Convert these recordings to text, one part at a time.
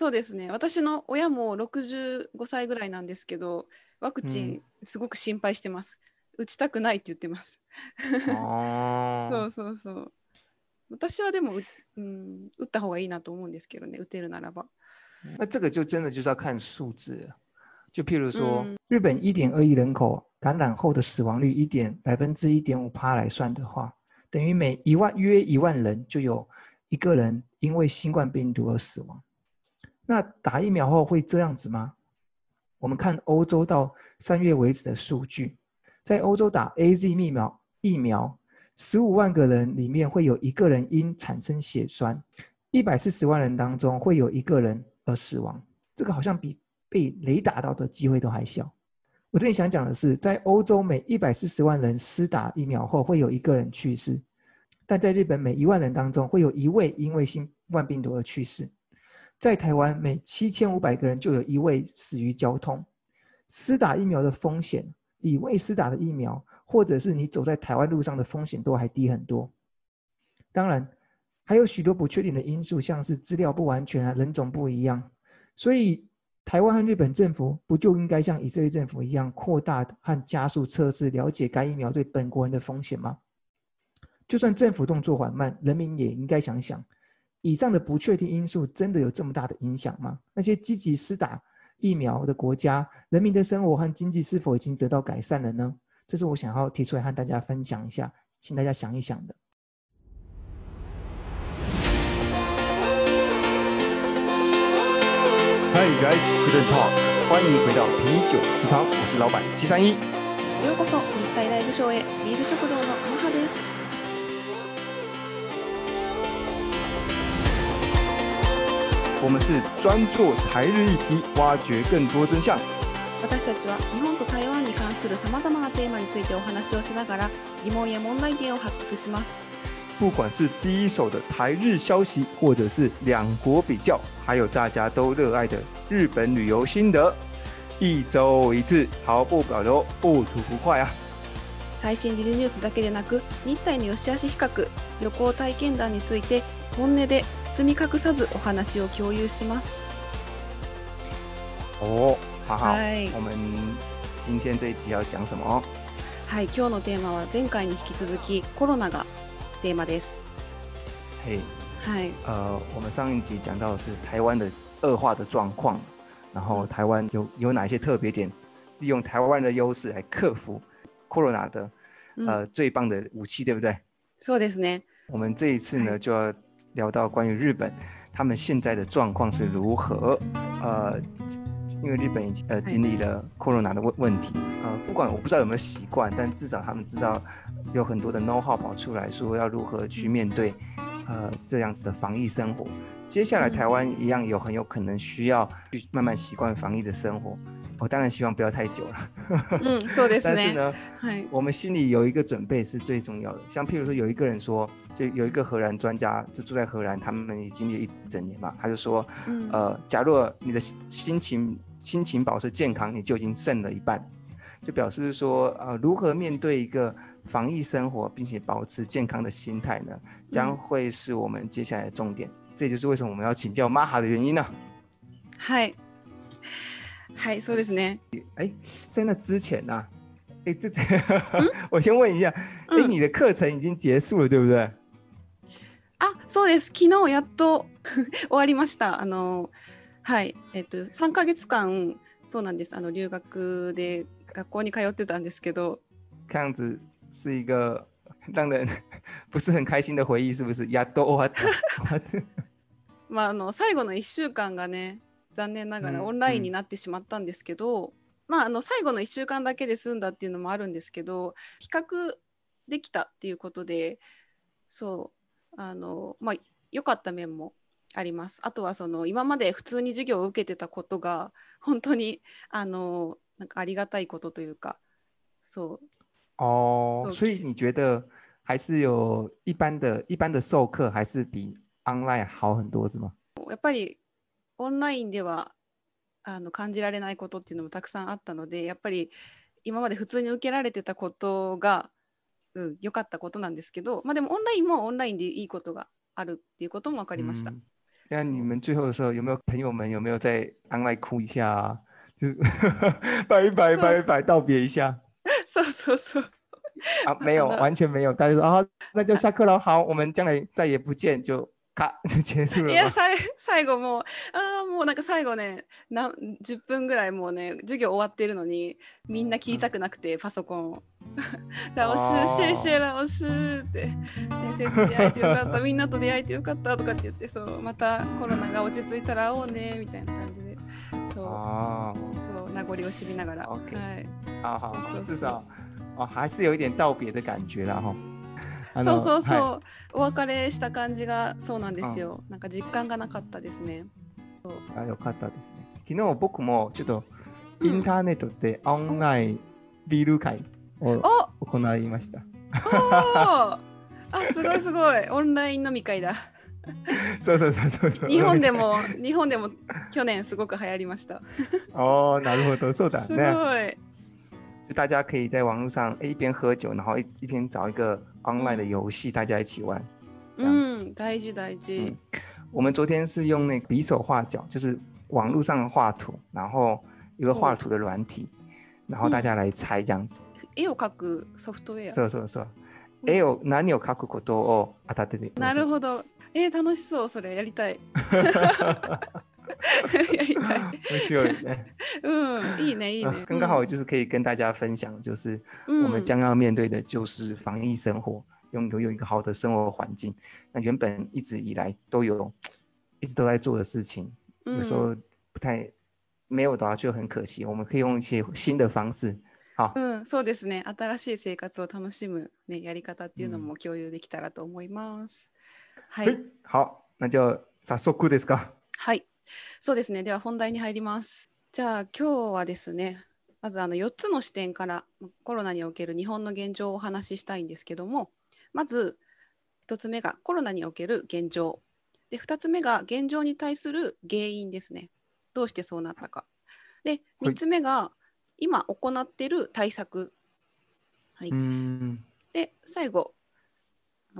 そうですね。私の親も65歳ぐらいなんですけど、ワクチンすごく心配してます。打ちたくないって言ってます。哦そうそうそう。私はでもう、うん、打った方がいいなと思うんですけどね、打てるならば。那这个就真的就是要看数字了。就譬如说，嗯日本一点二亿人口感染后的死亡率一点百分之一点五趴来算的话，等于每一万约一万人就有一个人因为新冠病毒而死亡。那打疫苗后会这样子吗？我们看欧洲到三月为止的数据，在欧洲打 A Z 疫苗疫苗，十五万个人里面会有一个人因产生血栓，一百四十万人当中会有一个人而死亡。这个好像比被雷打到的机会都还小。我这里想讲的是，在欧洲每一百四十万人施打疫苗后，会有一个人去世，但在日本每一万人当中，会有一位因为新冠病毒而去世。在台湾，每七千五百个人就有一位死于交通。施打疫苗的风险比未施打的疫苗，或者是你走在台湾路上的风险都还低很多。当然，还有许多不确定的因素，像是资料不完全啊，人种不一样，所以台湾和日本政府不就应该像以色列政府一样，扩大和加速测试，了解该疫苗对本国人的风险吗？就算政府动作缓慢，人民也应该想想，以上的不确定因素真的有这么大的影响吗？那些积极施打疫苗的国家，人民的生活和经济是否已经得到改善了呢？这是我想要提出来和大家分享一下，请大家想一想的。 Hi guys, couldn't talk，欢迎回到啤酒食堂，我是老板七三一。ようこそ日体ライブショーへビール食堂のマハです。 我们是专做台日议题，挖掘更多真相。私たちは日本と台湾に関するさまざまなテーマについてお話をしながら疑問や問題点を発掘します。不管是第一手的台日消息，或者是两国比较，还有大家都热爱的日本旅游心得，一周一次，毫不保留，不吐不快啊！最新時事ニュースだけでなく日体の良し悪し比較旅行体験談について本音で 包み隠さずお話を共有します。哦，好好，はい我们今天这一集要讲什么？はい、今日のテーマは前回に引き続きコロナがテーマです。嘿，はい、呃，我们上一集讲到的是台湾的恶化的状况，然后台湾有有哪些特别点，利用台湾的优势来克服 corona 的うん呃最棒的武器，对不对？そうですね。我们这一次呢，はい就要聊到关于日本，他们现在的状况是如何？呃，因为日本已经呃经历了 corona 的问问题，呃，不管我不知道有没有习惯，但至少他们知道有很多的 know how 跑出来说要如何去面对呃这样子的防疫生活。接下来台湾一样有很有可能需要去慢慢习惯防疫的生活。我当然希望不要太久了，うん、そうですね。但是呢，はい、我们心里有一个准备是最重要的。像譬如说，有一个人说，就有一个荷兰专家，就住在荷兰，他们已经历了一整年嘛，他就说，うん、呃，假如你的心心情心情保持健康，你就已经胜了一半，就表示说，呃，如何面对一个防疫生活，并且保持健康的心态呢，将嗯会是我们接下来的重点。这就是为什么我们要请教玛哈的原因呢、はい、 はい、そうですね。哎，在那之前呢、哎，这这，我先问一下，哎、嗯你的课程已经结束了，对不对？あ、そうです。昨日やっと 終わりました。あの、はい、えっと3ヶ月間そうなんです。あの留学で学校に通ってたんですけど、看样子是一个 让人不是很开心的回忆，是不是？やっと終わった。終わったまああの最後の1週間がね、残念ながうんらオンラインになってしまったんですけど、まああの最後の1週間だけで済んだっていうのもあるんですけど、比較できたっていうことで、そうあのまあ良かった面もあります。あとはその今まで普通に授業を受けてたことが本当にあのなんかありがたいことというか、そう哦，嗯所以你觉得还是有一般的一般的授课还是比 online 好很多，是吗？やっぱりオンラインではあの感じられないことっていうのもたくさんあったのでやっぱり今まで普通に受けられてたことがうん、良かったことなんですけど、まあ、でもオンラインもオンラインでいいことがあるっていうことも分かりました。嗯那你们最后的时候有没有朋友们有没有在 online 哭一下？啊？就是 拜拜拜拜道别一下 そうそうそう。啊？没有，完全没有。大家说啊，那就下课了。好，我们将来再也不见，就咔就结束了吗？いやさい最後もうあーもうなんか最後ねな10分ぐらいもうね授業終わってるのにみんな聞いたくなくて、パソコンを。だおしあー。シェイシェラおしーって先生と出会えてよかった みんなと出会えてよかったとかって言ってそうまたコロナが落ち着いたら会おうねみたいな感じでそう啊そう名残惜しみながら、はい、啊好そうそう至少哦还是有一点道别的感觉了哈。そうそうそう、はい。お別れした感じがそうなんですよ、なんか実感がなかったですね。あよかったですね。昨日僕もちょっとインターネットでオンラインビール会をお行いました。あすごいすごい。オンライン飲み会だ。そうそうそうそうそう。日本でも日本でも去年すごく流行りました。哦，なるほど、そうだすごね。い就大家可以在网络上诶一边喝酒，然后一一边找一个 online 的游戏，大家一起玩。这样子。うん大事大事、嗯我们昨天是用那个比手画脚，就是网络上画图，然后一个画图的软体，然后大家来猜这样子。絵を描くソフトウェアそうそうそう。絵を何を描くことを当たっててくだなさい。るほどえー、楽しそうそれやりたい やりたい面白いね。うんいいねいいね呃刚刚好就是可以跟大家分享，就是うん我们将要面对的就是防疫生活，拥拥有一个好的生活环境。那原本一直以来都有，一直都在做的事情，うん有时候不太没有的话就很可惜。我们可以用一些新的方式，好，うん、そうですね。新しい生活を楽しむ、ね、やり方っていうのも共有できたらと思います。はい、嘿好，那就早速ですか。はい、そうですね。では本題に入ります。じゃあ今日はですね、まずあの4つの視点からコロナにおける日本の現状をお話ししたいんですけども、まず1つ目がコロナにおける現状。で、2つ目が現状に対する原因ですね。どうしてそうなったか。で、3つ目が今行っている対策。はい、嗯，で最後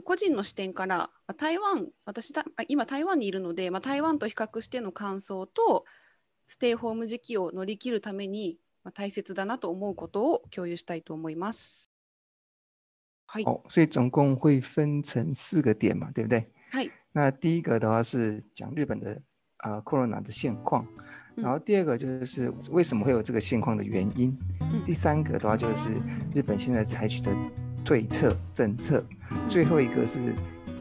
個人の視点からまあ台湾私今台湾にいるので、まあ、台湾と比較しての感想とステイホーム時期を乗り切るために、まあ、大切だなと思うことを共有したいと思います。はい、好，所以总共会分成四个点嘛，对不对？はい、那第一个的话是讲日本的呃 corona 的现况，嗯。然后第二个就是为什么会有这个现况的原因，嗯。第三个的话就是日本现在采取的对策政策，最后一个是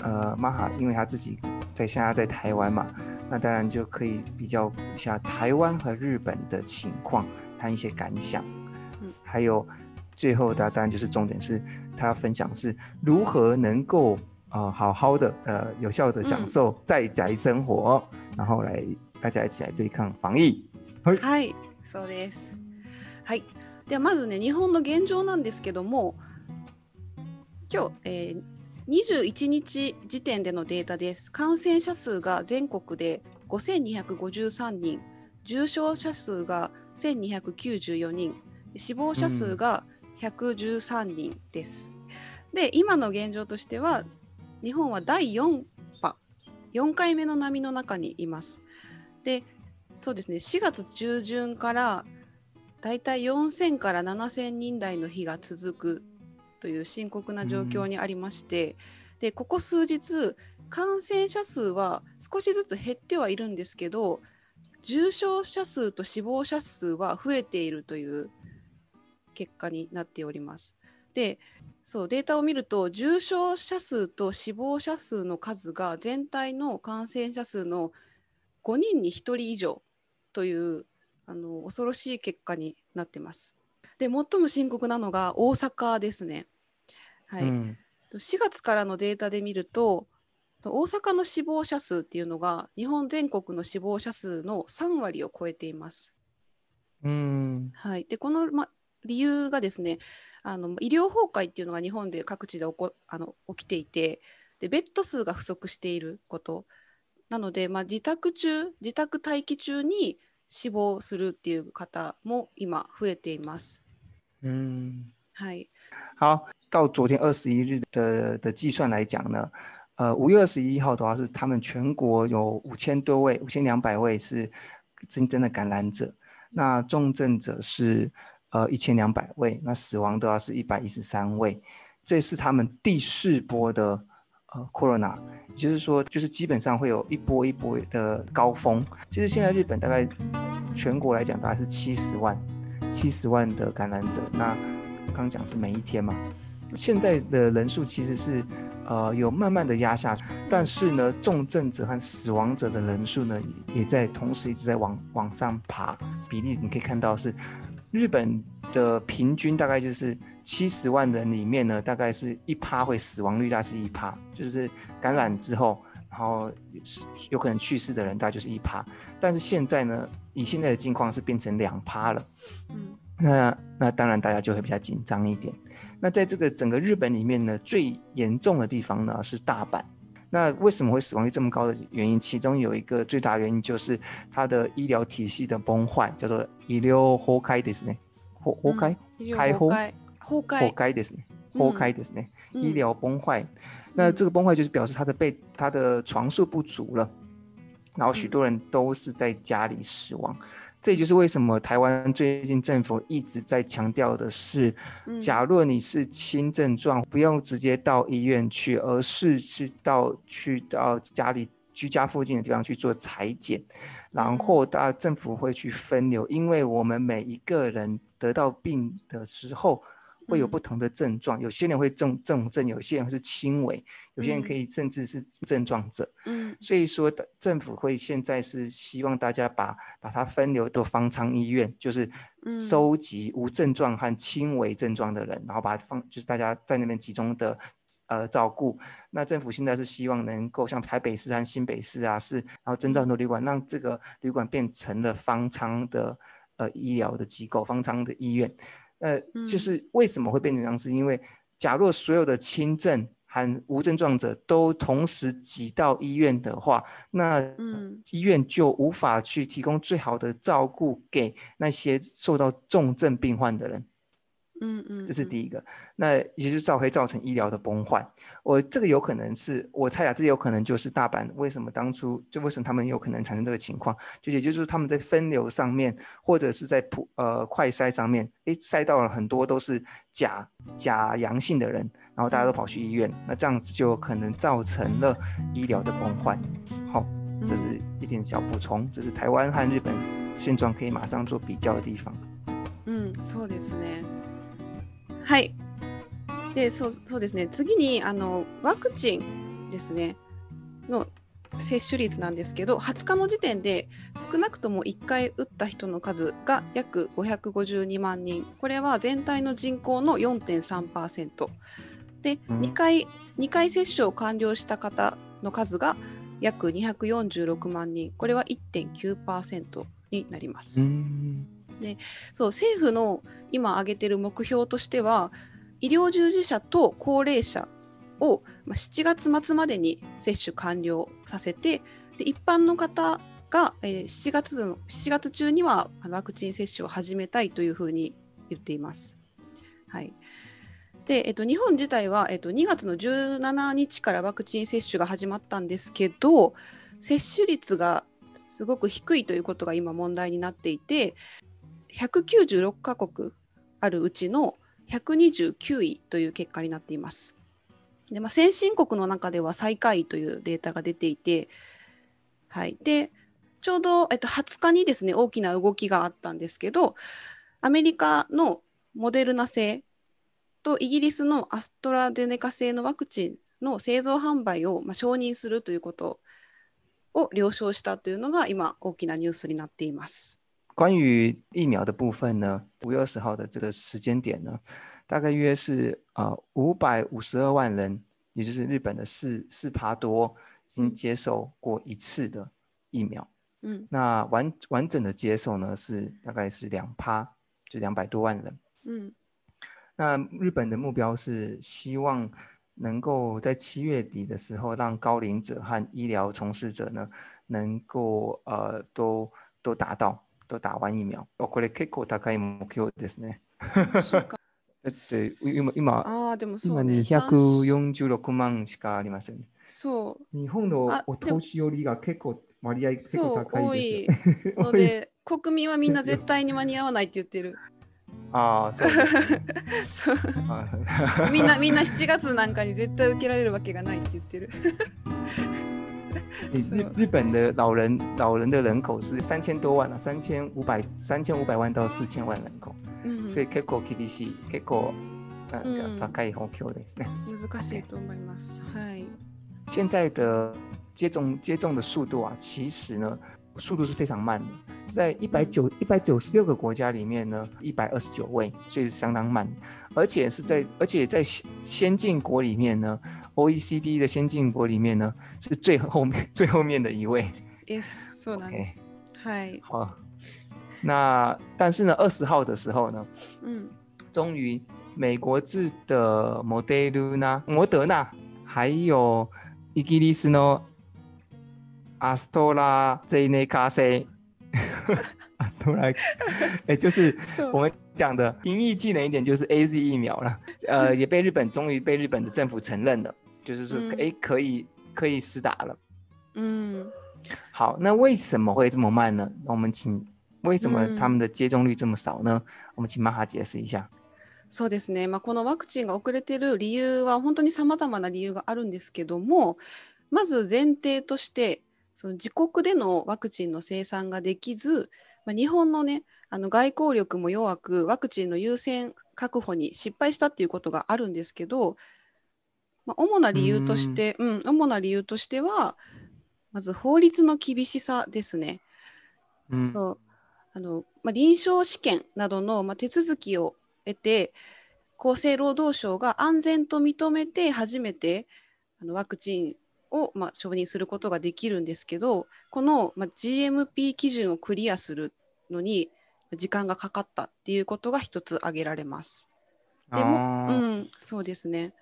呃玛哈，因为他自己在现在在台湾嘛，那当然就可以比较一下台湾和日本的情况，谈一些感想，嗯还有最后的当然就是重点是他要分享是如何能够啊、呃好好的呃有效的享嗯受在宅生活，然后来大家一起来对抗防疫。はい、そうです。はい、ではまずね日本の現状なんですけども 今日、えー21日時点でのデータです。感染者数が全国で5253人、重症者数が1294人、死亡者数が113人です。で、今の現状としては、日本は第4波、4回目の波の中にいます。で、そうですね、4月中旬からだいたい4000から7000人台の日が続くという深刻な状況にありまして、でここ数日感染者数は少しずつ減ってはいるんですけど重症者数と死亡者数は増えているという結果になっております。でそうデータを見ると重症者数と死亡者数の数が全体の感染者数の5人に1人以上というあの恐ろしい結果になってます。で最も深刻なのが大阪ですね。はい嗯4月からのデータで見ると大阪の死亡者数っていうのが日本全国の死亡者数の3割を超えています。嗯はい、でこの、ま、理由がですねあの医療崩壊っていうのが日本で各地で起こあの起きていてでベッド数が不足していることなので、まあ、自宅中自宅待機中に死亡するっていう方も今増えています。嗯。はい、好，到昨天二十一日的的计算来讲呢，呃，五月二十一号的话是他们全国有五千多位，五千两百位是真正的感染者，那重症者是呃一千两百位，那死亡的话是一百一十三位，这是他们第四波的呃 corona，也就是说就是基本上会有一波一波的高峰。其实现在日本大概全国来讲大概是七十万，七十万的感染者，那刚讲是每一天嘛。现在的人数其实是，呃，有慢慢的压下，但是呢，重症者和死亡者的人数呢，也在同时一直在往往上爬。比例你可以看到是，日本的平均大概就是七十万人里面呢，大概是一趴会死亡率大概是一趴，就是感染之后，然后有可能去世的人大概就是一趴。但是现在呢，以现在的境况是变成两趴了。嗯。那那当然，大家就会比较紧张一点。那在这个整个日本里面呢，最严重的地方呢是大阪。那为什么会死亡率这么高的原因？其中有一个最大原因就是它的医疗体系的崩坏，叫做医療崩壊ですね。崩壊？開崩？崩壊ですね。崩壊ですね。医疗崩坏。 那这个崩坏就是表示他的被他的床数不足了，然后许多人都是在家里死亡。这也就是为什么台湾最近政府一直在强调的是，假若你是轻症状，不用直接到医院去，而是去到去到家里居家附近的地方去做裁剪，然后大政府会去分流，因为我们每一个人得到病的时候。会有不同的症状，有些人会重重症，有些人是轻微，有些人可以甚至是症状者。嗯，所以说的政府会现在是希望大家把把它分流到方舱医院，就是收集无症状和轻微症状的人，然后把它放，就是大家在那边集中的呃照顾。那政府现在是希望能够像台北市和新北市啊，是然后增造很多旅馆，让这个旅馆变成了方舱的呃医疗的机构，方舱的医院。呃，就是为什么会变成这样？是因为假若所有的轻症和无症状者都同时挤到医院的话，那医院就无法去提供最好的照顾给那些受到重症病患的人。嗯嗯，这是第一个，那也就造会造成医疗的崩坏。我这个有可能是我猜啊，这有可能就是大阪为什么当初就为什么他们有可能产生这个情况，就也就是他们在分流上面或者是在普呃快筛上面，诶，筛到了很多都是假假阳性的人，然后大家都跑去医院，那这样子就可能造成了医疗的崩坏。好，这是一点小补充，这是台湾和日本现状可以马上做比较的地方。嗯，そうですね。 はい。で、そうそうですね。次にあのワクチンですねの接種率なんですけど、20日の時点で少なくとも1回打った人の数が約552万人。これは全体の人口の4.3%。で、2回、2回接種を完了した方の数が約246万人。これは1.9%になります。でそう政府の今挙げてる目標としては医療従事者と高齢者を7月末までに接種完了させてで一般の方が、7月の7月中にはワクチン接種を始めたいというふうに言っています。はいでえっと、日本自体は、えっと、2月の17日からワクチン接種が始まったんですけど接種率がすごく低いということが今問題になっていて196カ国あるうちの129位という結果になっています。でまあ、先進国の中では最下位というデータが出ていて、はい、でちょうど、えっと、20日にですね大きな動きがあったんですけどアメリカのモデルナ製とイギリスのアストラゼネカ製のワクチンの製造販売を、まあ、承認するということを了承したというのが今大きなニュースになっています。关于疫苗的部分呢，五月二十号的这个时间点呢，大概约是啊五百五十二万人，也就是日本的四四趴多，已经接受过一次的疫苗。嗯，那完完整的接受呢是大概是两趴，就两百多万人。嗯，那日本的目标是希望能够在七月底的时候，让高龄者和医疗从事者呢，能够呃都都达到。と打完疫苗。これ結構高い目標ですね。だって今今あでもそう、ね、今246万しかありません、ね。そう日本のあお年寄りが結構割合結構高いいですよ。ので国民はみんな絶対に間に合わないって言ってる。ああ、そうね。そうあ みんなみんな7月なんかに絶対受けられるわけがないって言ってる。日日日本的老人老人的人口是三千多万了、三千五百三千五百万到四千万人口，うん所以結構厳しい、結構なんうんか高い方況ですね。難しいと思います。はい。现在的接种接种的速度啊，其实呢速度是非常慢的， 在一百九一百九十六个国家里面呢，一百二十九位，所以是相当慢，而且是在而且在先先进国里面呢，OECD 的先进国里面呢是最后面最后面的一位。えそうなんで OK，す。はい。好，那但是呢，二十号的时候呢，うん。终于美国制的莫德纳、摩德纳，还有イギリスのアストラゼネカセ， アストラ，哎，就是そう我们讲的平易近人一点，就是 A Z 疫苗了。呃，也被日本终于被日本的政府承认了，就是说，嗯哎、可以可以施打了。うん。好，那为什么会这么慢呢？那我们请，为什么他们的接种率这么少呢？我们请玛哈解释一下。そうですね、まあ、このワクチンが遅れてる理由は本当にさまざまな理由があるんですけどもまず前提として その自国でのワクチンの生産ができず、まあ、日本のねあの外交力も弱くワクチンの優先確保に失敗したっていうことがあるんですけど、まあ、主な理由として、うん、主な理由としてはまず法律の厳しさですね。嗯そう。あのまあ、臨床試験などの、まあ、手続きを得て厚生労働省が安全と認めて初めてあのワクチンを、まあ、承認することができるんですけどこの、まあ、GMP 基準をクリアするのに時間がかかったっていうことが一つ挙げられます。でも、哦うん、そうですね。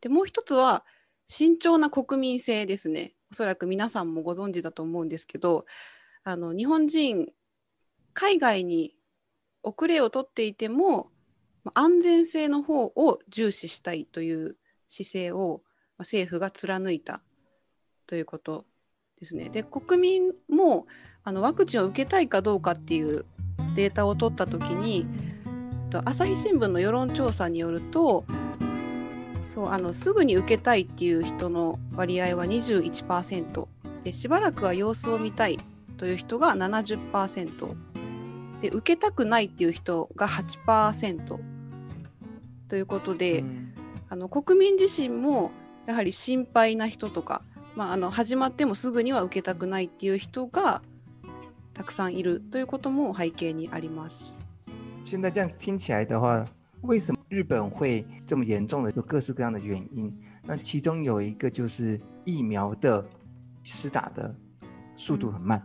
でもう一つは慎重な国民性ですね。おそらく皆さんもご存知だと思うんですけどあの日本人海外に遅れを取っていてもまあ安全性の方を重視したいという姿勢をまあ政府が貫いたということですね。で国民もあのワクチンを受けたいかどうかっていうデータを取った時にと朝日新聞の世論調査によるとそうあのすぐに受けたいっていう人の割合は21%でしばらくは様子を見たいという人が70%で受けたくないっていう人が8%ということで、嗯あの国民自身もやはり心配な人とか、まあ、あの始まってもすぐには受けたくないっていう人がたくさんいるということも背景にあります。现在这样听起来的话，为什么日本会这么严重的？有各式各样的原因。那其中有一个就是疫苗的施打的速度很慢。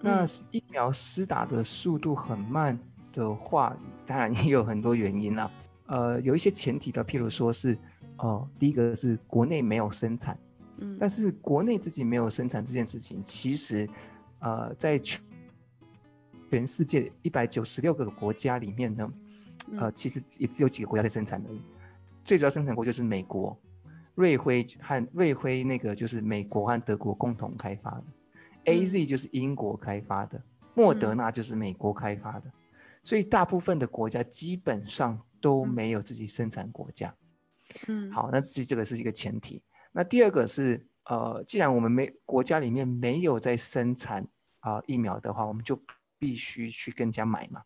那嗯疫苗施打的速度很慢的话，当然也有很多原因啦。呃，有一些前提的，譬如说是，哦、第一个是国内没有生产， うん但是国内自己没有生产这件事情，其实呃，在全全世界一百九十六个国家里面呢，呃，嗯其实也只有几个国家在生产而已。最主要生产国就是美国，瑞辉和瑞辉那个就是美国和德国共同开发的，A Z 就是英国开发的，莫德纳就是美国开发的，所以大部分的国家基本上都嗯没有自己生产国家。うん好，那这这个是一个前提。 那第二个是，呃，既然我们没国家里面没有在生产啊、疫苗的话，我们就必须去跟人家买嘛。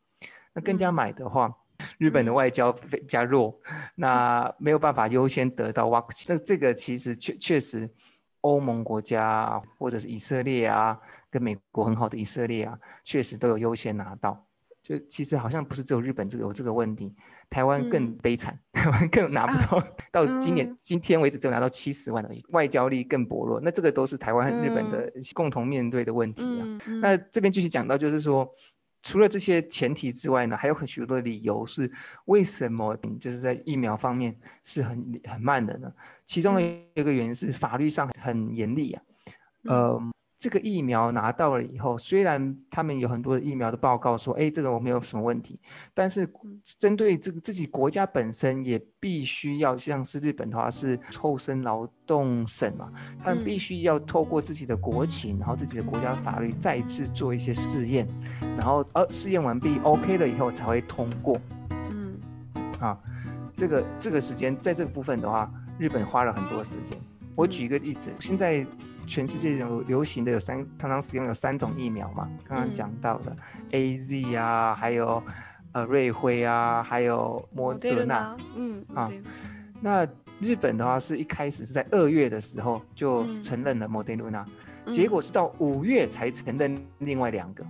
那跟人家嗯买的话，日本的嗯外交非比较弱，那没有办法优先得到 w 那这个其实确确实，欧盟国家啊或者是以色列啊，跟美国很好的以色列啊，确实都有优先拿到。就其实好像不是只有日本这个有这个问题，台湾更嗯悲惨，台湾更拿不啊到，到今年、嗯今天为止只有拿到七十万而已，外交力更薄弱。那这个都是台湾和日本的共同面对的问题啊。うんうん那这边继续讲到，就是说，除了这些前提之外呢，还有很许多的理由是为什么嗯就是在疫苗方面是很很慢的呢？其中的一个原因是法律上很严厉啊。呃， 这个疫苗拿到了以后，虽然他们有很多的疫苗的报告说，哎，这个我没有什么问题，但是针对这个自己国家本身也必须要，像是日本的话是厚生劳动省嘛，他们必须要透过自己的国情，然后自己的国家法律再一次做一些试验，然后呃试验完毕 OK 了以后才会通过。嗯，啊，这个这个时间在这个部分的话，日本花了很多时间。我举一个例子，现在。全世界有流行的有三，常常使用有三种疫苗嘛，刚刚讲到的 A Z 啊，还有呃瑞辉啊，还有莫德纳，嗯啊，那日本的话是一开始是在二月的时候就承认了莫德纳，结果是到五月才承认另外两个，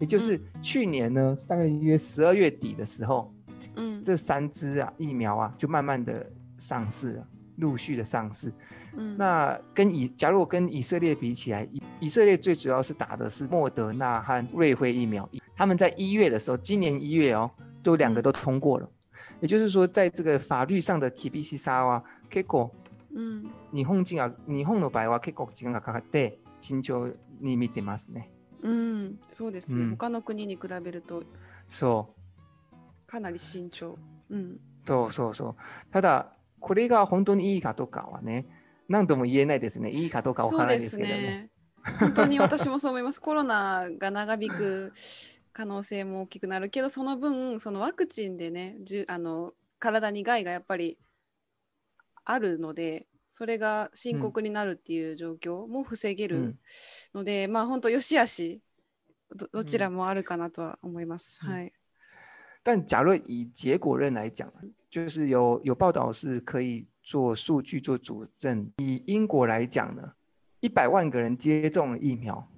也就是去年呢大概约十二月底的时候，嗯，这三支啊疫苗啊就慢慢的上市了，陆续的上市。嗯，那跟以假如跟以色列比起来，以以色列最主要是打的是莫德纳和瑞辉疫苗，他们在一月的时候，今年一月哦，都两个都通过了，也就是说，在这个法律上的 K B C 沙哇 K 果，嗯，日本人啊，日本の場合は結構時間がかかって慎重に見てますね。うん、そうですね。他の国に比べると、そう、かなり慎重。うん、そうそうそう。ただこれが本当にいいかとかはね。何度も言えないですね。いいかどうかわからないですけどね。ね本当に私もそう思います。コロナが長引く可能性も大きくなるけど、その分、そのワクチンでね、じゅあの体に害がやっぱりあるので、それが深刻になるっていう状況も防げるので、うん、まあ本当よしあしどどちらもあるかなとは思います。うん、はい。但假如以结果论来讲，就是有有报道是可以做数据做佐证。以英国来讲呢，一百万个人接种了疫苗，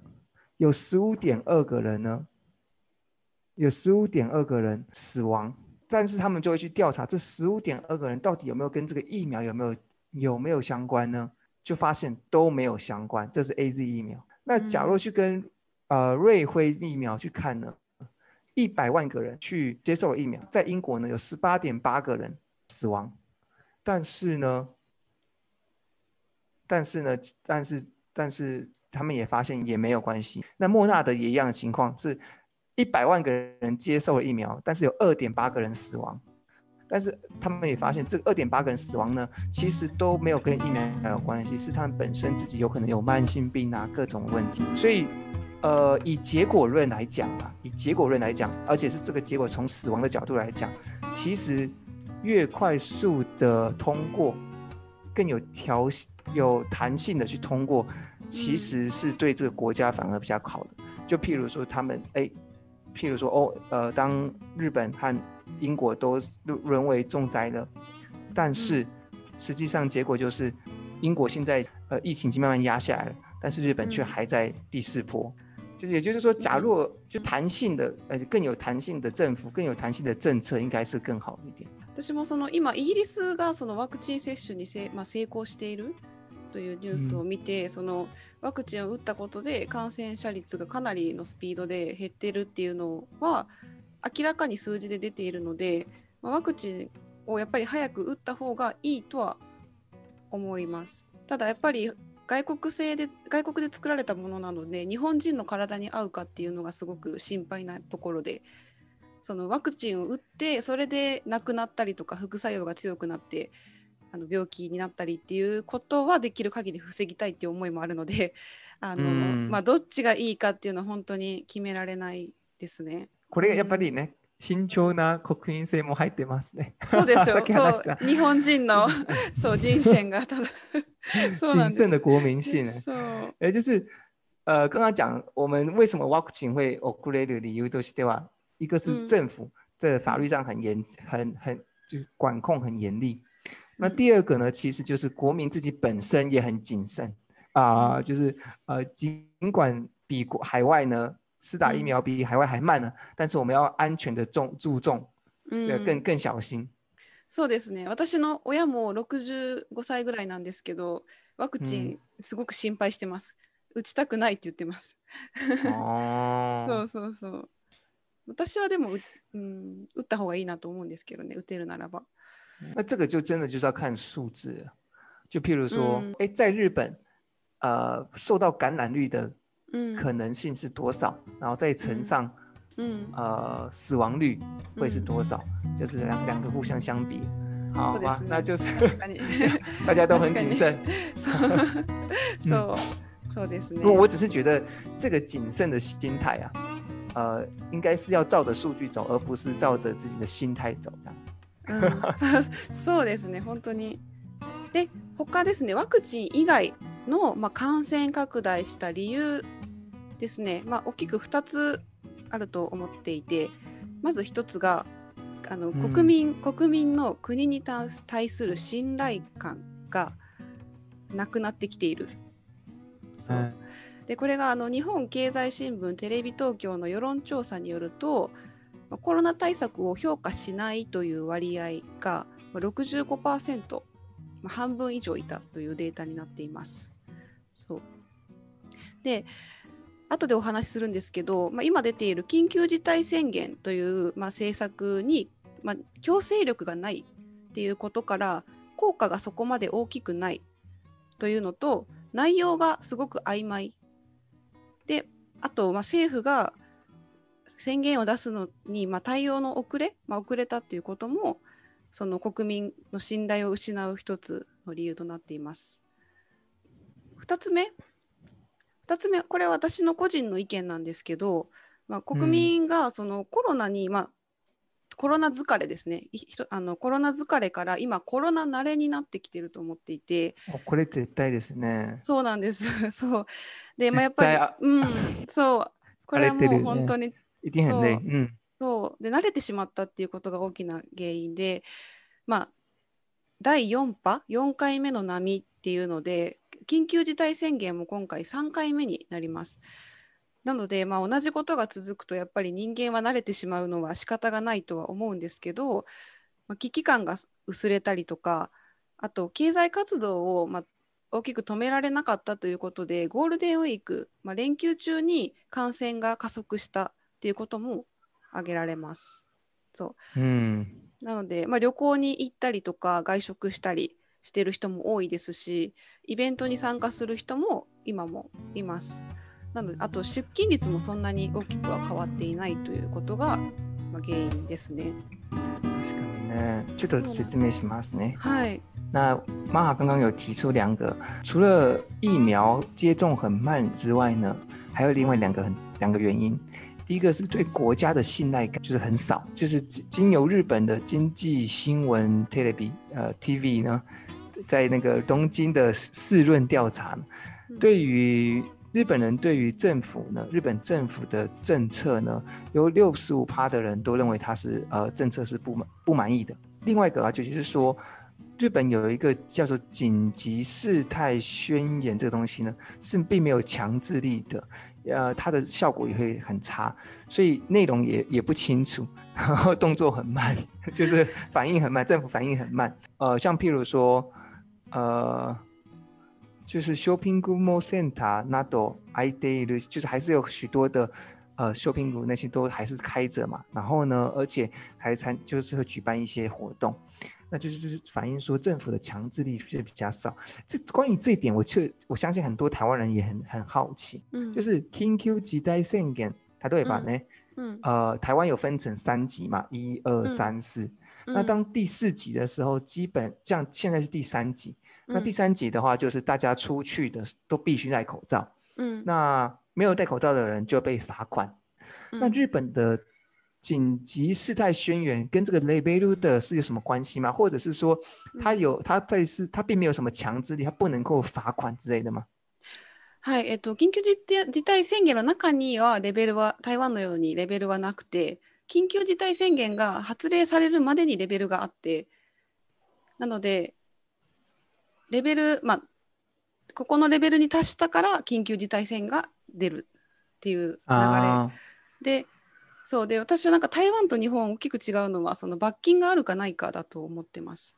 有十五点二个人呢，有十五点二个人死亡。但是他们就会去调查这十五点二个人到底有没有跟这个疫苗有没有有没有相关呢？就发现都没有相关。这是 A Z 疫苗。那假如去跟呃瑞辉疫苗去看呢，一百万个人去接受了疫苗，在英国呢有十八点八个人死亡。但是呢，但是呢，但是但是他们也发现也没有关系。那莫纳德也一样的情况，是一百万个人接受了疫苗，但是有二点八个人死亡。但是他们也发现，这二点八个人死亡呢，其实都没有跟疫苗有关系，是他们本身自己有可能有慢性病啊，各种问题。所以，呃，以结果论来讲啊，以结果论来讲，而且是这个结果从死亡的角度来讲，其实。越快速的通过，更有调有弹性的去通过，其实是对这个国家反而比较好的。就譬如说，他们哎，譬如说哦，呃，当日本和英国都沦为重灾了，但是实际上结果就是，英国现在呃疫情已经慢慢压下来了，但是日本却还在第四波。就是也就是说，假如就弹性的呃更有弹性的政府，更有弹性的政策，应该是更好一点。私もその今イギリスがそのワクチン接種にせ、まあ、成功しているというニュースを見て、うん、そのワクチンを打ったことで感染者率がかなりのスピードで減ってるっていうのは明らかに数字で出ているので、まあ、ワクチンをやっぱり早く打った方がいいとは思います。ただやっぱり外国製で外国で作られたものなので日本人の体に合うかっていうのがすごく心配なところでそのワクチンを打ってそれで亡くなったりとか副作用が強くなってあの病気になったりっていうことはできる限り防ぎたいっていう思いもあるので あの、まあ、どっちがいいかっていうのは本当に決められないですね。これやっぱりね、慎重な国民性も入ってますね。そうですよ。そう日本人の そう人選がただ そうなんです。谨慎的国民性呢。そう。え就是呃，刚刚讲我们为什么ワクチン会遅れる理由としては。一个是政府在法律上很严、很很就管控很严厉。那第二个呢，其实就是国民自己本身也很谨慎啊，就是呃，尽管比国海外呢，施打疫苗比海外还慢呢，但是我们要安全的重注重，嗯，更更小心。そうですね。私の親も65歳ぐらいなんですけど、ワクチンすごく心配してます。打ちたくないって言ってます。そうそうそう。私はでも、うん、打った方がいいなと思うんですけどね，打てるならば。那这个就真的就是要看数字，就譬如说，哎、嗯，在日本，呃，受到感染率的嗯可能性是多少，然后再乘上嗯呃死亡率会是多少，就是两两个互相相比。好吧そうですね，那就是確かに大家都很谨慎。そうそうですね不。过我只是觉得这个谨慎的心态啊，呃，应该是要照着数据走，而不是照着自己的心态走这样。うん、そうそうですね、本当に。で、他ですね、ワクチン以外の、まあ、感染拡大した理由 ですね、まあ、大きく2つあると思っていて、まず1つが、あのうん。国民、国民の国に対対する信頼感がなくなってきている。そう。でこれがあの日本経済新聞テレビ東京の世論調査によるとまあコロナ対策を評価しないという割合がまあ65%、まあ、半分以上いたというデータになっています。そう。で後でお話しするんですけど、まあ、今出ている緊急事態宣言という、まあ、政策に、まあ、強制力がないっていうことから効果がそこまで大きくないというのと内容がすごく曖昧であと、まあ、政府が宣言を出すのに、まあ、対応の遅れ、まあ、遅れたということもその国民の信頼を失う一つの理由となっています。2つ目2つ目これは私の個人の意見なんですけど、まあ、国民がそのコロナに、まあ、コロナ疲れですね。あのコロナ疲れから今コロナ慣れになってきてると思っていて。哦，これ絶対ですね。そうなんです。そう。で、まあ、やっぱりうん。そう。これはもう本当に一定很累そう。嗯そう。で慣れてしまったっていうことが大きな原因で、まあ、第4波？4回目の波っていうので緊急事態宣言も今回3回目になります。なので、まあ、同じことが続くとやっぱり人間は慣れてしまうのは仕方がないとは思うんですけど、まあ、危機感が薄れたりとかあと経済活動を、まあ、大きく止められなかったということでゴールデンウィーク、まあ、連休中に感染が加速したっていうことも挙げられます。そう嗯なので、まあ、旅行に行ったりとか外食したりしてる人も多いですしイベントに参加する人も今もいます。なのであと出勤率もそんなに大きくは変わっていないということが、まあ、原因ですね。確かにね。ちょっと説明しますね。はい。那玛哈刚刚有提出两个，除了疫苗接种很慢之外呢，还有另外两个很两个原因。第一个是对国家的信赖感就是很少，就是经经由日本的经济新闻 Televi 呃 TV 呢，在那个东京的世论调查对于日本人对于政府呢，日本政府的政策呢，有六十五趴的人都认为他是呃政策是不满不满意的。另外一个啊，就是说，日本有一个叫做紧急事态宣言这个东西呢，是并没有强制力的，呃，它的效果也会很差，所以内容也也不清楚，然后动作很慢，就是反应很慢，政府反应很慢。呃，像譬如说，呃。就是 shopping mall center 那都 i day 就是还是有许多的呃 shopping mall 那些都还是开着嘛，然后呢，而且还参就是会举办一些活动，那就是就是反映说政府的强制力是比较少。这关于这一点，我确我相信很多台湾人也很很好奇，うん就是 King Q 级代宣言，它对吧？嗯呢，うん呃，台湾有分成三级嘛，一二嗯三四。那うん当第四级的时候，基本像现在是第三级，那第うん三级的话，就是大家出去的都必须戴口罩，うん那没有戴口罩的人就被罚款。那うん日本的 紧急事态宣言跟这个 label 的是有什么关系吗？或者是说，它嗯有它在是它并没有什么强制力，它不能够罚款之类的吗？はい、えっと、緊急事態宣言の中にはレベルは台湾のようにレベルはなくて緊急事態宣言が発令されるまでにレベルがあってなのでレベルまあここのレベルに達したから緊急事態宣言が出るっていう流れ啊，でそうで私はなんか台湾と日本大きく違うのはその罰金があるかないかだと思ってます。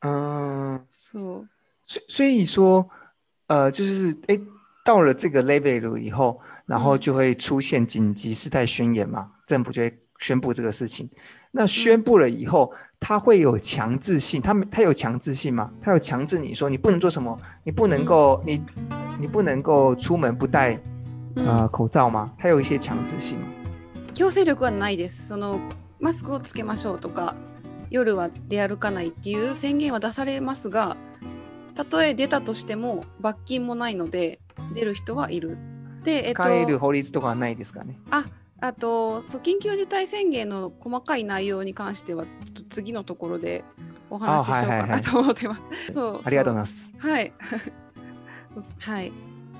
嗯，そう所所以说，呃，就是哎，到了这个 level 以后，然后嗯就会出现紧急事态宣言嘛，政府就会宣布这个事情。那宣嗯布了以后，它会有强制性，它没它有强制性吗？它有强制你说你不能做什么，你不能嗯够你你不能够出门不戴呃口罩吗？它有一些强制性吗？強制力はないです。そのマスクをつけましょうとか夜は出歩かないっていう宣言は出されますがたとえ出たとしても罰金もないので出る人はいる。で、えっと、使える法律とかはないですかね。ああとそう緊急事態宣言の細かい内容に関しては次のところでお話ししようかなと思ってます。ありがとうございま。す。はい。はい。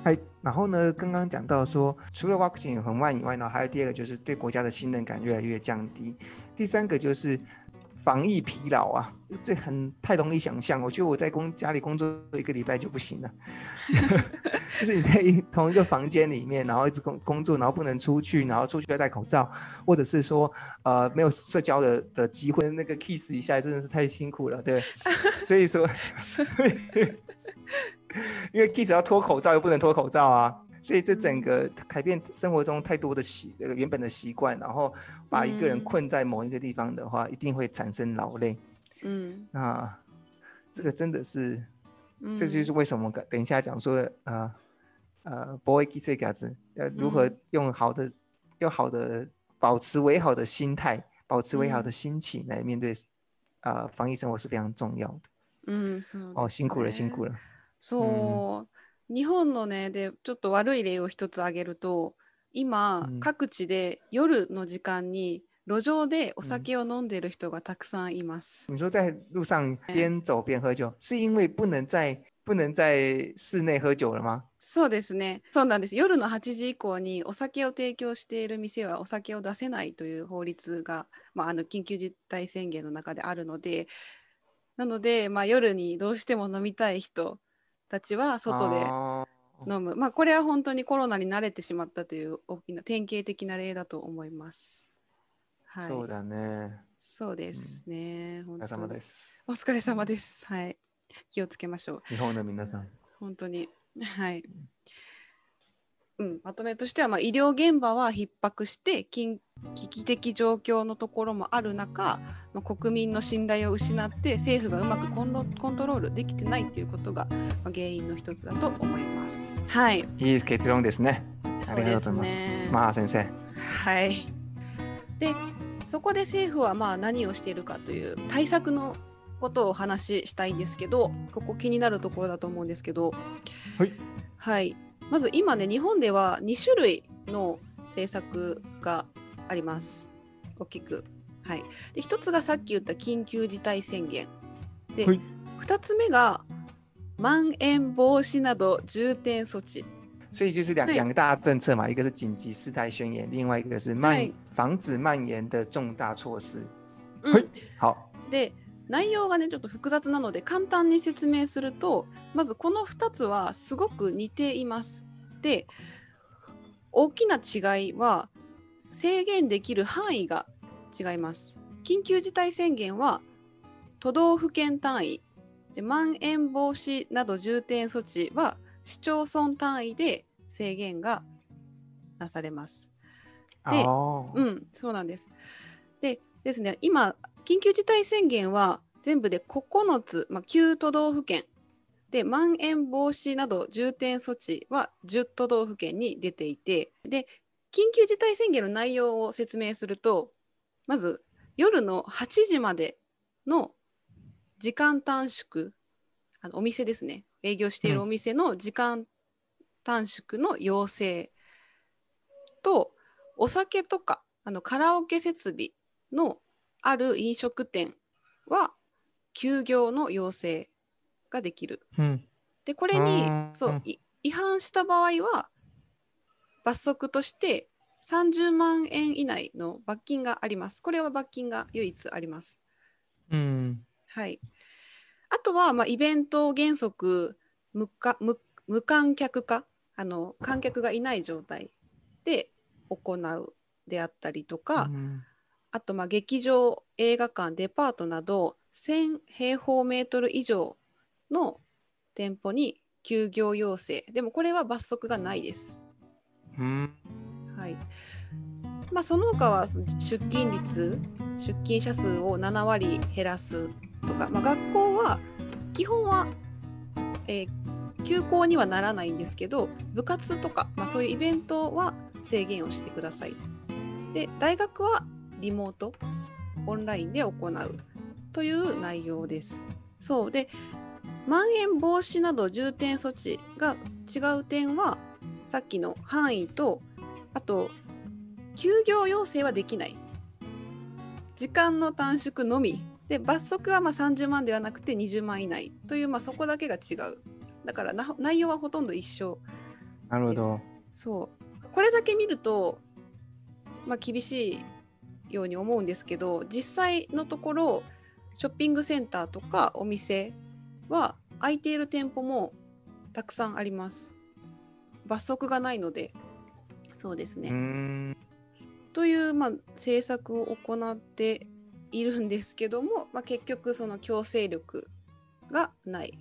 嗨，然后呢，刚刚讲到说，除了 vaccine 很慢以外呢，还有第二个就是对国家的信任感越来越降低，第三个就是防疫疲劳啊，这很太容易想象。我觉得我在工家里工作一个礼拜就不行了，就是你在同一个房间里面，然后一直工工作，然后不能出去，然后出去要戴口罩，或者是说呃没有社交的的机会，那个 kiss 一下真的是太辛苦了，对，所以说，所以因为 kiss 要脱口罩又不能脱口罩啊，所以这整个改变生活中太多的习呃原本的习惯，然后把一个人嗯困在某一个地方的话，一定会产生劳累。うん。那这个真的是，うん这就是为什么等等一下讲说的呃呃 boy k i s 嘎子要如何嗯用好的、用好的保持美好的心态，保持美好嗯的心情来面对呃防疫生活是非常重要的。うん、そう哦，です辛苦了，ね辛苦了。 そう、日本のねでちょっと悪い例を一つ挙げると今、うん各地で夜の時間に路上でお酒を飲んでる人がたくさんいます。你说在路上边走边喝酒，是因为不能在不能在室内喝酒了吗？そうですね。そうなんです。夜の8時以降にお酒を提供している店はお酒を出せないという法律が、まあ、あの緊急事態宣言の中であるので、なので、まあ、夜にどうしても飲みたい人たちは外で哦飲む。まあ、これは本当にコロナに慣れてしまったという大きな典型的な例だと思います。はい。そうだね。そうですね。本当お疲れ様ですお。疲れ様です。はい。気をつけましょう。日本の皆さん。本当に。はい。うん、まとめとしては、まあ、医療現場は逼迫して緊危機的状況のところもある中、まあ、国民の信頼を失って政府がうまくコントロールできてないということが、まあ、原因の一つだと思います。はい。いい結論ですね。ありがとうございますねまあ先生。はい。で、そこで政府はまあ何をしているかという対策のことをお話ししたいんですけど、ここ気になるところだと思うんですけど、はい。はい。まず今ね、日本では2種類の政策があります。大きく。はい。で、1つがさっき言った緊急事態宣言。で、はい2つ目がまん延防止など重点措置。所以就是两对两个大政策嘛，一个是紧急事态宣言，另外一个是蔓はい防止蔓延的重大措施。うんはい好，で内容がねちょっと複雑なので簡単に説明するとまずこの2つはすごく似ています。で大きな違いは制限できる範囲が違います。緊急事態宣言は都道府県単位でまん延防止など重点措置は市町村単位で制限がなされます。で哦，うん、そうなんです。でですね、今、緊急事態宣言は全部で9つ、まあ、9都道府県。で、まん延防止など重点措置は10都道府県に出ていて、で、緊急事態宣言の内容を説明すると、まず夜の8時までの時間短縮、あのお店ですね、営業しているお店の時間短縮の要請と、お酒とかあのカラオケ設備のある飲食店は休業の要請ができる。嗯，でこれにうんそうい違反した場合は罰則として30万円以内の罰金があります。これは罰金が唯一あります。嗯，はい、あとは、まあ、イベントを原則無か無無観客化あの観客がいない状態で行うであったりとか、嗯あとまあ劇場映画館デパートなど1000平方メートル以上の店舗に休業要請でもこれは罰則がないです。嗯，はいまあ、その他は出勤率出勤者数を7割減らすとか、まあ、学校は基本は、えー休校にはならないんですけど部活とか、まあ、そういうイベントは制限をしてください。で大学はリモートオンラインで行うという内容です。そう。でまん延防止など重点措置が違う点はさっきの範囲とあと休業要請はできない。時間の短縮のみ。で罰則はまあ30万ではなくて20万以内。という、まあ、そこだけが違う。だから内容はほとんど一緒なるほど。そう。これだけ見ると、まあ、厳しいように思うんですけど実際のところショッピングセンターとかお店は空いている店舗もたくさんあります罰則がないのでそうですねという、まあ、政策を行っているんですけども、まあ、結局その強制力がない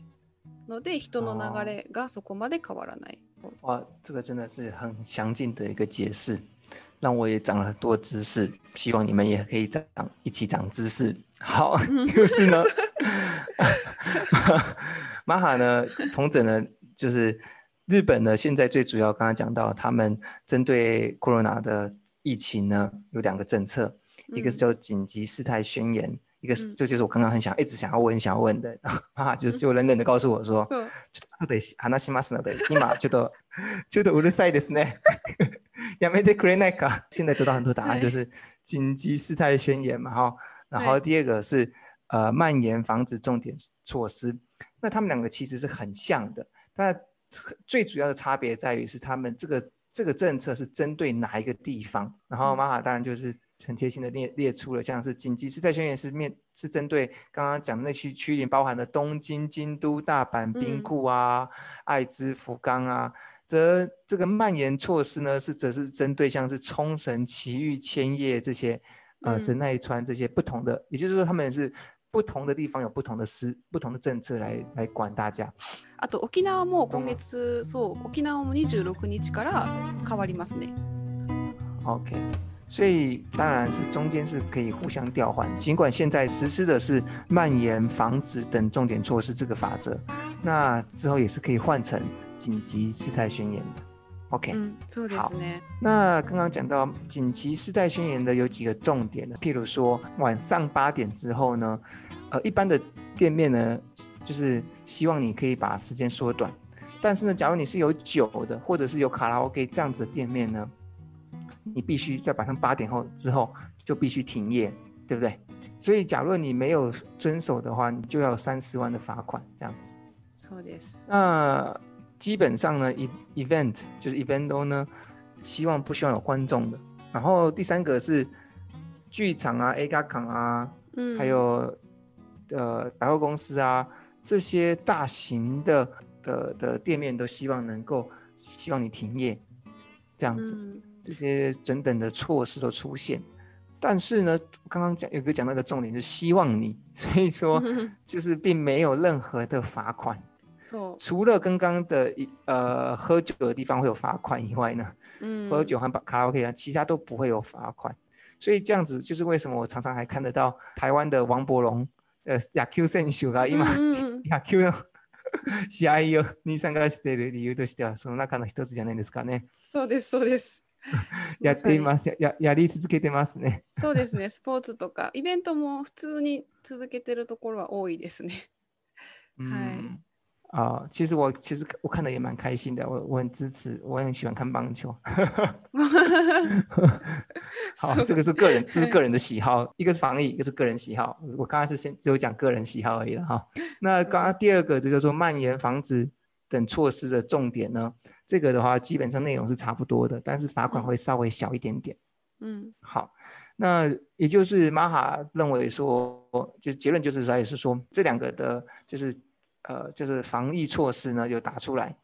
ので人の流れがそこまで変わらない。哇，这个真的是很详尽的一个解释，让我也长了很多知识。希望你们也可以长一起长知识。好，就是呢，玛哈呢，同整呢，就是日本呢，现在最主要刚刚讲到，他们针对 corona 的疫情呢，有两个政策，一个是叫紧急事态宣言。一个是，这就是我刚刚很想一直想要问、想要问的啊，就是就冷冷的告诉我说，ちょっと話しますので、今ちょっとちょっとうるさいですね。やめてくれないか。现在得到很多答案，就是 紧急事态宣言嘛，哈。然后第二个是呃蔓延防止重点措施，那他们两个其实是很像的，但最主要的差别在于是他们这个这个政策是针对哪一个地方。然后马哈当然就是。很贴心的列列出了，像是紧急事态宣言是面是针对刚刚讲的那区区域，包含了东京、京都、大阪、兵库啊、爱知、福冈啊，则这个蔓延措施呢是则是针对像是冲绳、埼玉、千叶这些呃神奈川这些不同的，也就是说他们是不同的地方有不同的施不同的政策来来管大家。あと沖縄も今月そう沖縄も26日から変わりますね。OK。所以当然是中间是可以互相调换，尽管现在实施的是蔓延防止等重点措施这个法则，那之后也是可以换成 紧急事态宣言的。OK，好。那刚刚讲到紧急事态宣言的有几个重点呢？譬如说晚上八点之后呢，呃，一般的店面呢，就是希望你可以把时间缩短，但是呢，假如你是有酒的，或者是有卡拉 OK 这样子的店面呢？你必须在晚上八点后之后就必须停业，对不对？所以，假如你没有遵守的话，你就要三十万的罚款，这样子。そうです。那 基本上呢，event 就是 event 呢，希望不希望有观众的。然后第三个是剧场啊、A 加港啊，嗯，还有呃百货公司啊，这些大型的的的店面都希望能够希望你停业，这样子。这些等等的措施都出现，但是呢，刚刚讲有个讲到一个重点，就是希望你，所以说 就是并没有任何的罚款，除了刚刚的一呃喝酒的地方会有罚款以外呢，嗯，喝酒和卡拉 OK 啊，其他都不会有罚款，所以这样子就是为什么我常常还看得到台湾的王伯龙，呃，亚 Q 選手が今野球の試合をに参加している理由としてはその中の一つじゃないですかね。そうですそうです。やっていますややり続けてますね。そうですね、スポーツとかイベントも普通に続けてるところは多いですね。はい。啊，其实我其实我看的也蛮开心的，我我很支持，我很喜欢看棒球。好，这个是个人，这是个人的喜好，一个是防疫，一个是个人喜好。我刚刚是先只有讲个人喜好而已了哈。那刚刚第二个就叫做蔓延防止等措施的重点呢？这个的话，基本上内容是差不多的，但是罚款会稍微小一点点。嗯，好，那也就是马哈认为说，就是结论就是说，也是说这两个的，就是呃，就是防疫措施呢有打出来，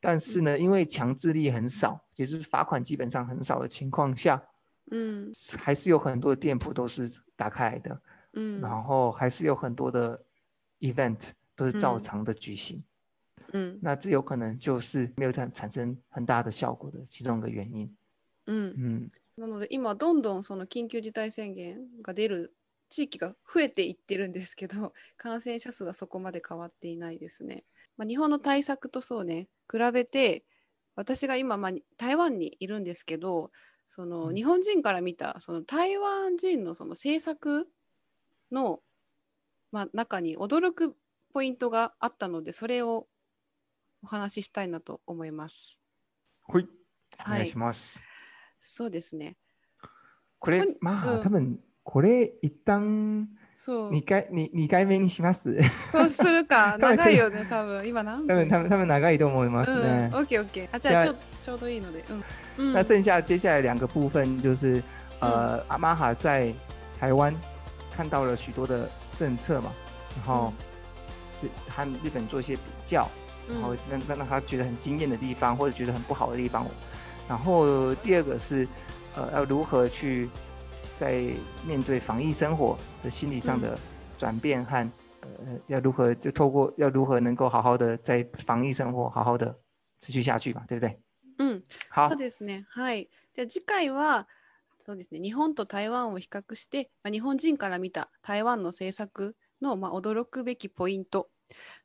但是呢，因为强制力很少，也就是罚款基本上很少的情况下，嗯，还是有很多的店铺都是打开来的，嗯，然后还是有很多的 event 都是照常的举行。嗯，那这有可能就是没有产产生很大的效果的其中一个原因。嗯嗯。なので今どんどんその緊急事態宣言が出る 地域が増えていってるんですけど、感染者数はそこまで変わっていないですね。まあ、日本の対策とそうね比べて私が今、まあ、台湾にいるんですけどその、うん日本人から見たその台湾人のその政策の、まあ、中に驚くポイントがあったのでそれをお話ししたいなと思います。はい。おはい願いします。そうですね。これまあ、うん多分これ一旦そう2回に二回目にします。そうするか多分長いよね多分今何多分多分多分長いと思いますね。うん、オッケーオッケー。あじゃあじゃあちょちょうどいいので。うん。うん那剩下接下来两个部分就是，呃，阿玛哈在台湾看到了许多的政策嘛，然后就和日本做一些比较，然后让让让他觉得很惊艳的地方，或者觉得很不好的地方。然后第二个是，呃，要如何去 在面对防疫生活的心理上的转变和，呃，要如何就透过要如何能够好好的在防疫生活好好的持续下去嘛，对不对？うん、好そう，ですね。はい。じゃあ次回はそうですね。日本と台湾を比較して、まあ、日本人から見た台湾の政策のまあ驚くべきポイント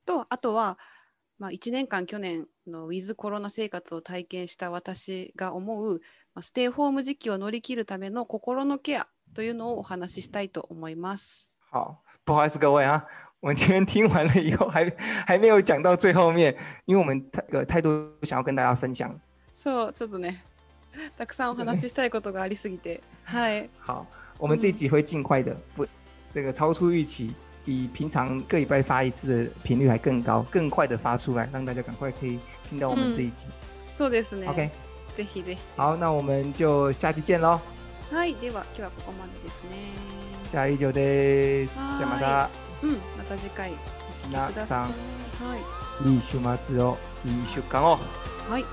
と、あとはまあ1年間去年のウィズコロナ生活を体験した私が思う、まあ、ステイホーム時期を乗り切るための心のケアというのをお話ししたいと思います。好，不好意思各位啊，我们今天听完了以后还 还没有讲到最后面，因为我们太个太多想要跟大家分享。そう、ちょっとね、たくさんお話ししたいことがありすぎて、はい。好，我们这一集会尽快的，不，这个超出预期，比平常个礼拜发一次的频率还更高，更快的发出来，让大家赶快可以听到我们这一集。そうですね。OK，ぜひぜひ。好，那我们就下期见喽。はい、では今日はここまでですね。下一九です。じゃあまたうん、また次回皆ささい。んいい週末を。いい出刊を。はい。はい。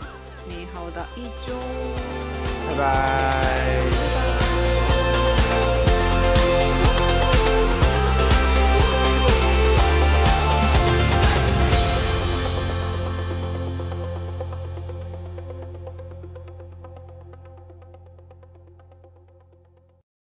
名ハオダ以上。拜拜。バイバイ